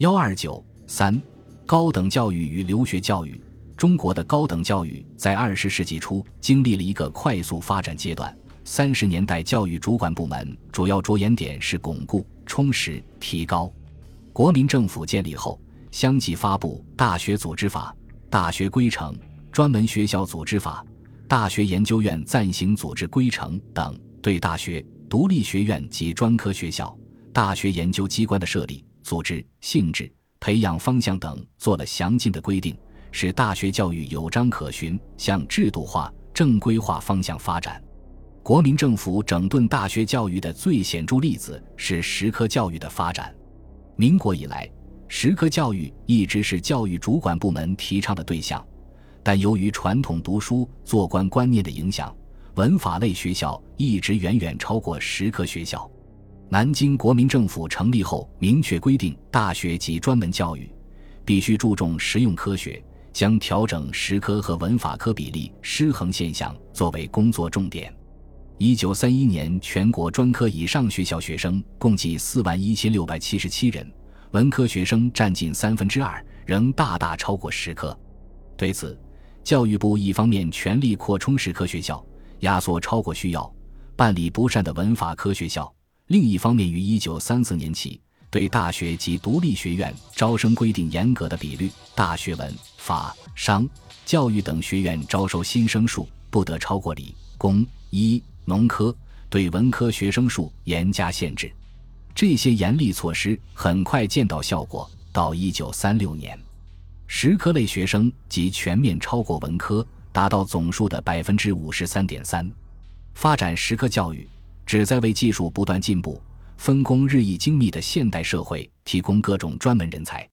幺二九三，高等教育与留学教育。中国的高等教育在二十世纪初经历了一个快速发展阶段。三十年代，教育主管部门主要着眼点是巩固、充实、提高。国民政府建立后，相继发布《大学组织法》《大学规程》《专门学校组织法》《大学研究院暂行组织规程》等，对大学、独立学院及专科学校、大学研究机关的设立、组织、性质、培养方向等做了详尽的规定。使大学教育有章可循，向制度化、正规化方向发展。国民政府整顿大学教育的最显著例子是实科教育的发展。民国以来，实科教育一直是教育主管部门提倡的对象，但由于传统读书做官观念的影响，文法类学校一直远远超过实科学校。南京国民政府成立后，明确规定，大学及专门教育必须注重实用科学。将调整实科和文法科比例失衡现象作为工作重点。一九三一年，全国专科以上学校学生共计四万一千六百七十七人，文科学生占近三分之二，仍大大超过实科。对此，教育部一方面全力扩充实科学校，压缩超过需要、办理不善的文法科学校；另一方面，于一九三四年起。对大学及独立学院招生规定严格的比率，大学文、法、商、教育等学院招收新生数不得超过理、工、医、农科，对文科学生数严加限制。这些严厉措施很快见到效果。到一九三六年，实科类学生即全面超过文科，达到总数的百分之五十三点三。发展实科教育，旨在为技术不断进步。分工日益精密的现代社会提供各种专门人才，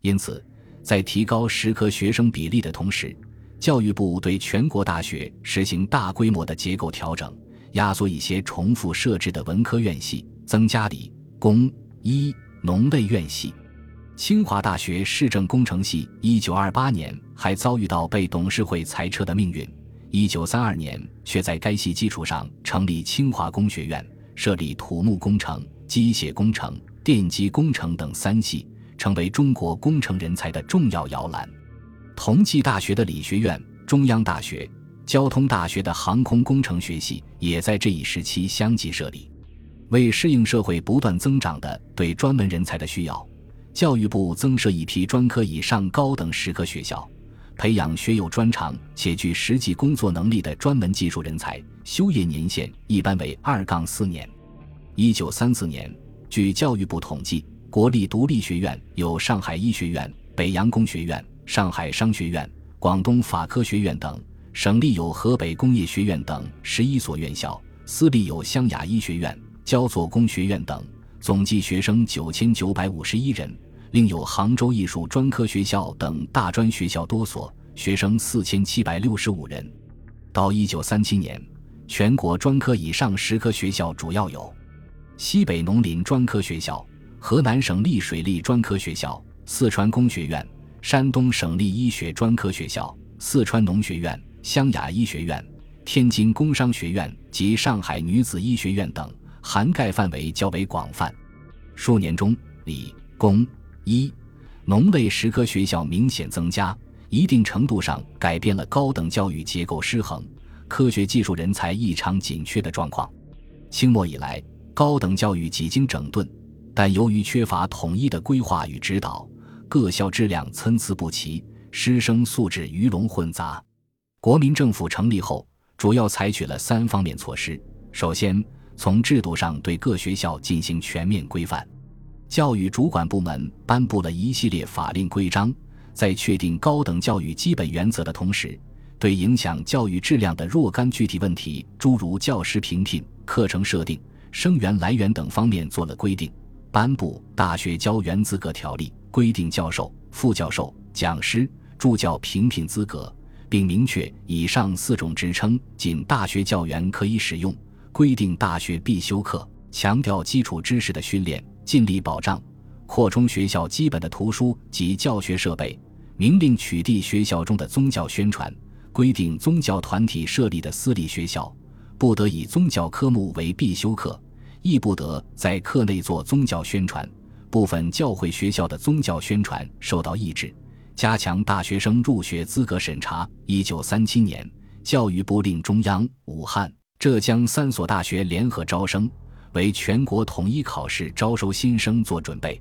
因此，在提高实科学生比例的同时，教育部对全国大学实行大规模的结构调整，压缩一些重复设置的文科院系，增加理、工、医、农类院系。清华大学市政工程系，一九二八年还遭遇到被董事会裁撤的命运，一九三二年却在该系基础上成立清华工学院。设立土木工程、机械工程、电机工程等三系，成为中国工程人才的重要摇篮。同济大学的理学院、中央大学、交通大学的航空工程学系也在这一时期相继设立。为适应社会不断增长的对专门人才的需要，教育部增设一批专科以上高等实科学校，培养学有专长且具实际工作能力的专门技术人才。修业年限一般为二杠四年。一九三四年，据教育部统计，国立独立学院有上海医学院、北洋工学院、上海商学院、广东法科学院等；省立有河北工业学院等十一所院校，私立有湘雅医学院、焦作工学院等。总计学生九千九百五十一人，另有杭州艺术专科学校等大专学校多所，学生四千七百六十五人。到一九三七年。全国专科以上十科学校主要有：西北农林专科学校、河南省立水利专科学校、四川工学院、山东省立医学专科学校、四川农学院、湘雅医学院、天津工商学院及上海女子医学院等，涵盖范围较为广泛。数年中，理、工、一、农类实科学校明显增加，一定程度上改变了高等教育结构失衡。科学技术人才异常紧缺的状况，清末以来，高等教育几经整顿，但由于缺乏统一的规划与指导，各校质量参差不齐，师生素质鱼龙混杂。国民政府成立后，主要采取了三方面措施：首先，从制度上对各学校进行全面规范，教育主管部门颁布了一系列法令规章，在确定高等教育基本原则的同时。对影响教育质量的若干具体问题，诸如教师评聘、课程设定、生源来源等方面做了规定，颁布《大学教员资格条例》，规定教授、副教授、讲师、助教评聘资格，并明确以上四种职称仅大学教员可以使用，规定大学必修课，强调基础知识的训练，尽力保障扩充学校基本的图书及教学设备，明令取缔学校中的宗教宣传。规定宗教团体设立的私立学校，不得以宗教科目为必修课，亦不得在课内做宗教宣传，部分教会学校的宗教宣传受到抑制，加强大学生入学资格审查。一九三七年，教育部令中央、武汉、浙江三所大学联合招生，为全国统一考试招收新生做准备。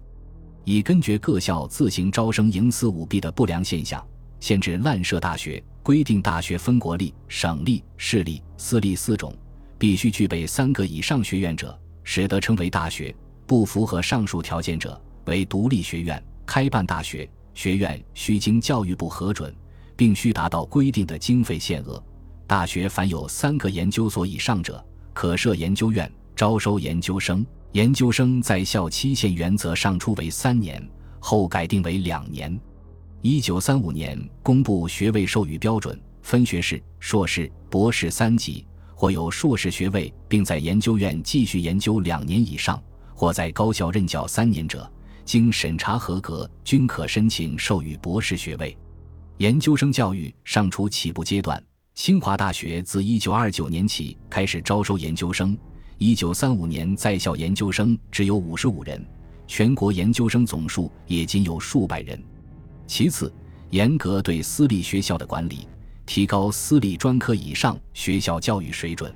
以根绝各校自行招生营私舞弊的不良现象，限制滥设大学，规定大学分国立、省立、市立、私立四种，必须具备三个以上学院者，使得称为大学；不符合上述条件者，为独立学院。开办大学学院需经教育部核准，并须达到规定的经费限额。大学凡有三个研究所以上者，可设研究院，招收研究生。研究生在校期限原则上初为三年，后改定为两年。一九三五年公布学位授予标准，分学士、硕士、博士三级，或有硕士学位并在研究院继续研究两年以上，或在高校任教三年者，经审查合格，均可申请授予博士学位。研究生教育尚处起步阶段，清华大学自一九二九年起开始招收研究生。一九三五年在校研究生只有五十五人，全国研究生总数也仅有数百人。其次，严格对私立学校的管理，提高私立专科以上学校教育水准。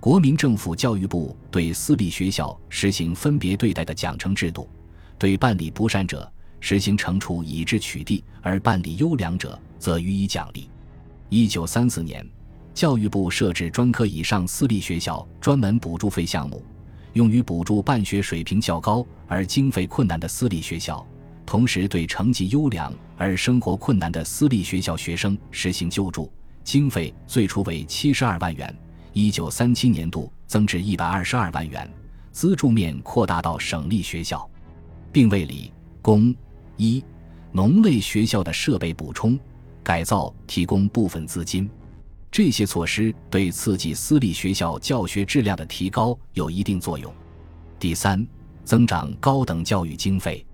国民政府教育部对私立学校实行分别对待的奖惩制度，对办理不善者实行惩处以至取缔，而办理优良者则予以奖励。一九三四年。教育部设置专科以上私立学校专门补助费项目，用于补助办学水平较高而经费困难的私立学校，同时对成绩优良而生活困难的私立学校学生实行救助。经费最初为七十二万元，一九三七年度增至一百二十二万元，资助面扩大到省立学校，并为理、工、医、农类学校的设备补充、改造提供部分资金。这些措施对刺激私立学校教学质量的提高有一定作用。第三，增长高等教育经费。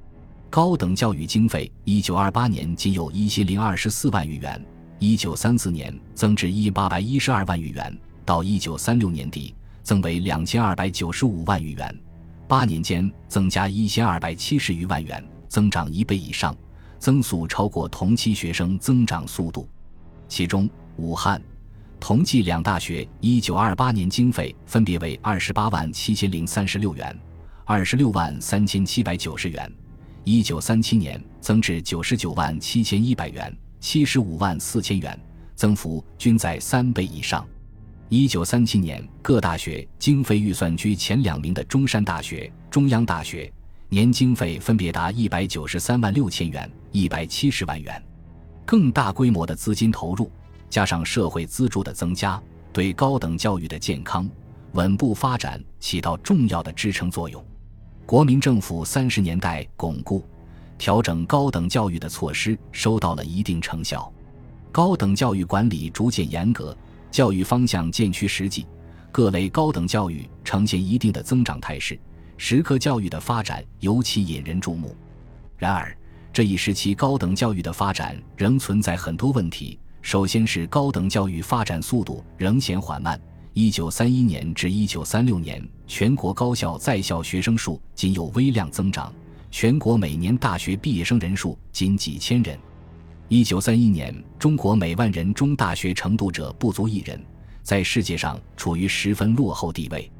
高等教育经费，一九二八年仅有一千零二十四万余元，一九三四年增至一八百一十二万余元，到一九三六年底增为两千二百九十五万余元，八年间增加一千二百七十余万元，增长一倍以上，增速超过同期学生增长速度。其中，武汉。同济两大学一九二八年经费分别为二十八万七千零三十六元、二十六万三千七百九十元，一九三七年增至九十九万七千一百元、七十五万四千元，增幅均在三倍以上。一九三七年各大学经费预算居前两名的中山大学、中央大学，年经费分别达一百九十三万六千元、一百七十万元，更大规模的资金投入。加上社会资助的增加，对高等教育的健康稳步发展起到重要的支撑作用。国民政府三十年代巩固、调整高等教育的措施收到了一定成效，高等教育管理逐渐严格，教育方向渐趋实际，各类高等教育呈现一定的增长态势，实科教育的发展尤其引人注目。然而，这一时期高等教育的发展仍存在很多问题。首先是高等教育发展速度仍显缓慢。一九三一年至一九三六年，全国高校在校学生数仅有微量增长，全国每年大学毕业生人数仅几千人。一九三一年，中国每万人中大学程度者不足一人，在世界上处于十分落后地位。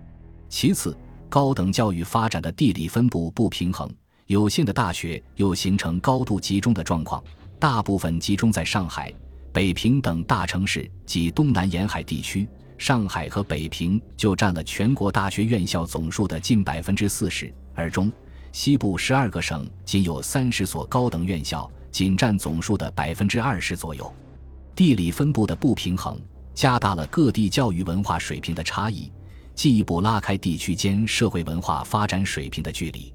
其次，高等教育发展的地理分布不平衡，有限的大学又形成高度集中的状况，大部分集中在上海。北平等大城市及东南沿海地区，上海和北平就占了全国大学院校总数的近百分之四十，而中西部十二个省仅有三十所高等院校，仅占总数的百分之二十左右。地理分布的不平衡，加大了各地教育文化水平的差异，进一步拉开地区间社会文化发展水平的距离。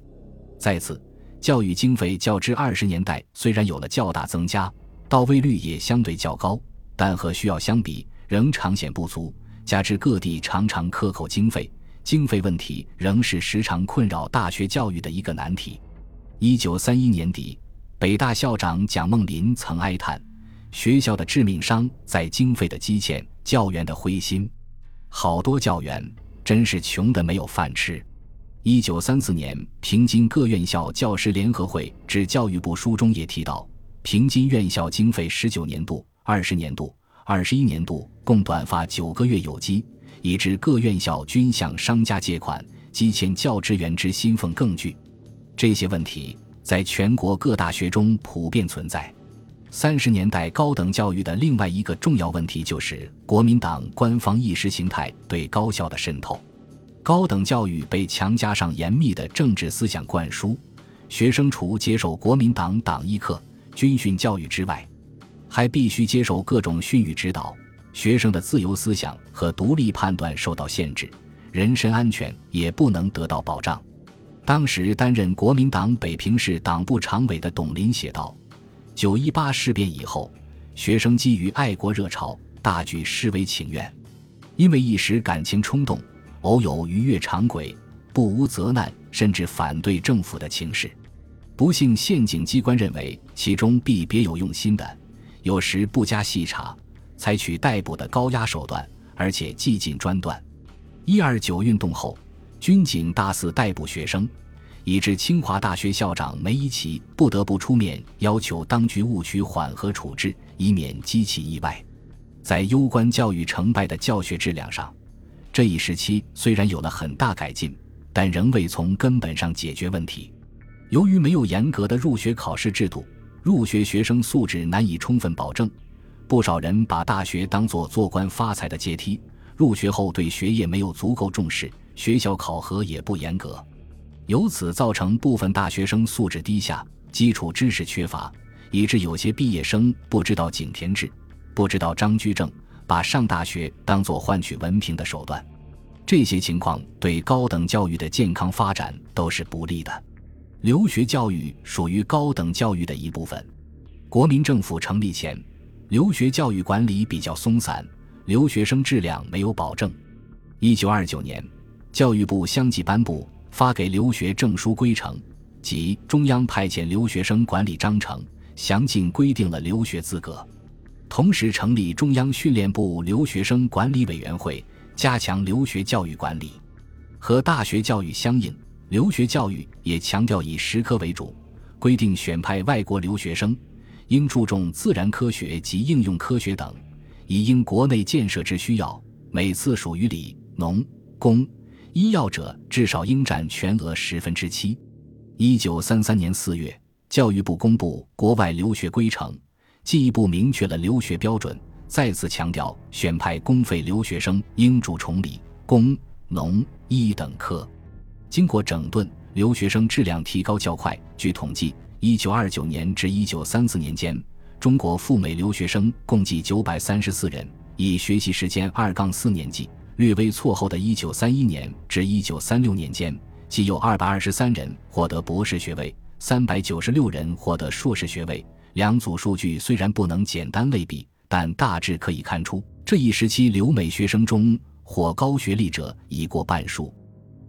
再次，教育经费较之二十年代虽然有了较大增加。到位率也相对较高，但和需要相比仍常显不足。加之各地常常克扣经费，经费问题仍是时常困扰大学教育的一个难题。一九三一年底，北大校长蒋梦麟曾哀叹：“学校的致命伤在经费的积欠，教员的灰心。好多教员真是穷得没有饭吃。”一九三四年，平津各院校教师联合会致教育部书中也提到，平均院校经费十九年度、二十年度、二十一年度共短发九个月有机，以致各院校均向商家借款，积欠教职员之薪俸更巨。这些问题在全国各大学中普遍存在。三十年代高等教育的另外一个重要问题就是国民党官方意识形态对高校的渗透。高等教育被强加上严密的政治思想灌输，学生除接受国民党党义课、军训教育之外，还必须接受各种训育指导。学生的自由思想和独立判断受到限制，人身安全也不能得到保障。当时担任国民党北平市党部常委的董林写道。九一八事变以后，学生基于爱国热潮，大举示威请愿。因为一时感情冲动，偶有逾越常轨、不无责难，甚至反对政府的情势。不幸县警机关认为其中必别有用心的，有时不加细查，采取逮捕的高压手段，而且技尽专断。一二九运动后，军警大肆逮捕学生。以致清华大学校长梅贻琦不得不出面要求当局务取缓和处置，以免激起意外。在攸关教育成败的教学质量上，这一时期虽然有了很大改进，但仍未从根本上解决问题。由于没有严格的入学考试制度，入学学生素质难以充分保证，不少人把大学当作做官发财的阶梯。入学后对学业没有足够重视，学校考核也不严格。由此造成部分大学生素质低下，基础知识缺乏，以致有些毕业生不知道井田制，不知道张居正，把上大学当作换取文凭的手段。这些情况对高等教育的健康发展都是不利的。留学教育属于高等教育的一部分。国民政府成立前，留学教育管理比较松散，留学生质量没有保证。一九二九年，教育部相继颁布。发给留学证书规程及中央派遣留学生管理章程，详尽规定了留学资格。同时成立中央训练部留学生管理委员会，加强留学教育管理。和大学教育相应，留学教育也强调以实科为主，规定选派外国留学生应注重自然科学及应用科学等，以应国内建设之需要。每次属于理、农、工。医药者至少应占全额十分之七。一九三三年四月，教育部公布国外留学规程，进一步明确了留学标准，再次强调选派公费留学生应主从理、工、农、医等科。经过整顿，留学生质量提高较快。据统计，一九二九年至一九三四年间，中国赴美留学生共计九百三十四人，以学习时间二杠四年计。略微错后的1931年至1936年间，即有223人获得博士学位，396人获得硕士学位。两组数据虽然不能简单类比，但大致可以看出，这一时期留美学生中获高学历者已过半数。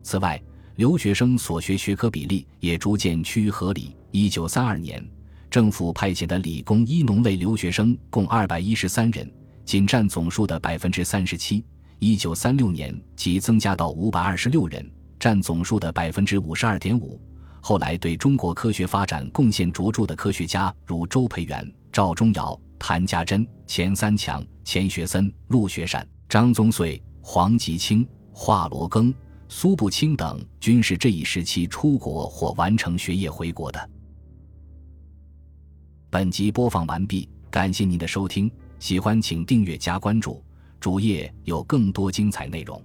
此外，留学生所学学科比例也逐渐趋于合理。1932年，政府派遣的理工医农类留学生共213人，仅占总数的37%。一九三六年，即增加到五百二十六人，占总数的百分之五十二点五。后来对中国科学发展贡献卓著的科学家，如周培源、赵忠尧、谭家珍、钱三强、钱学森、陆学善、张宗燧、黄吉清、华罗庚、苏步青等，均是这一时期出国或完成学业回国的。本集播放完毕，感谢您的收听，喜欢请订阅加关注。主页有更多精彩内容。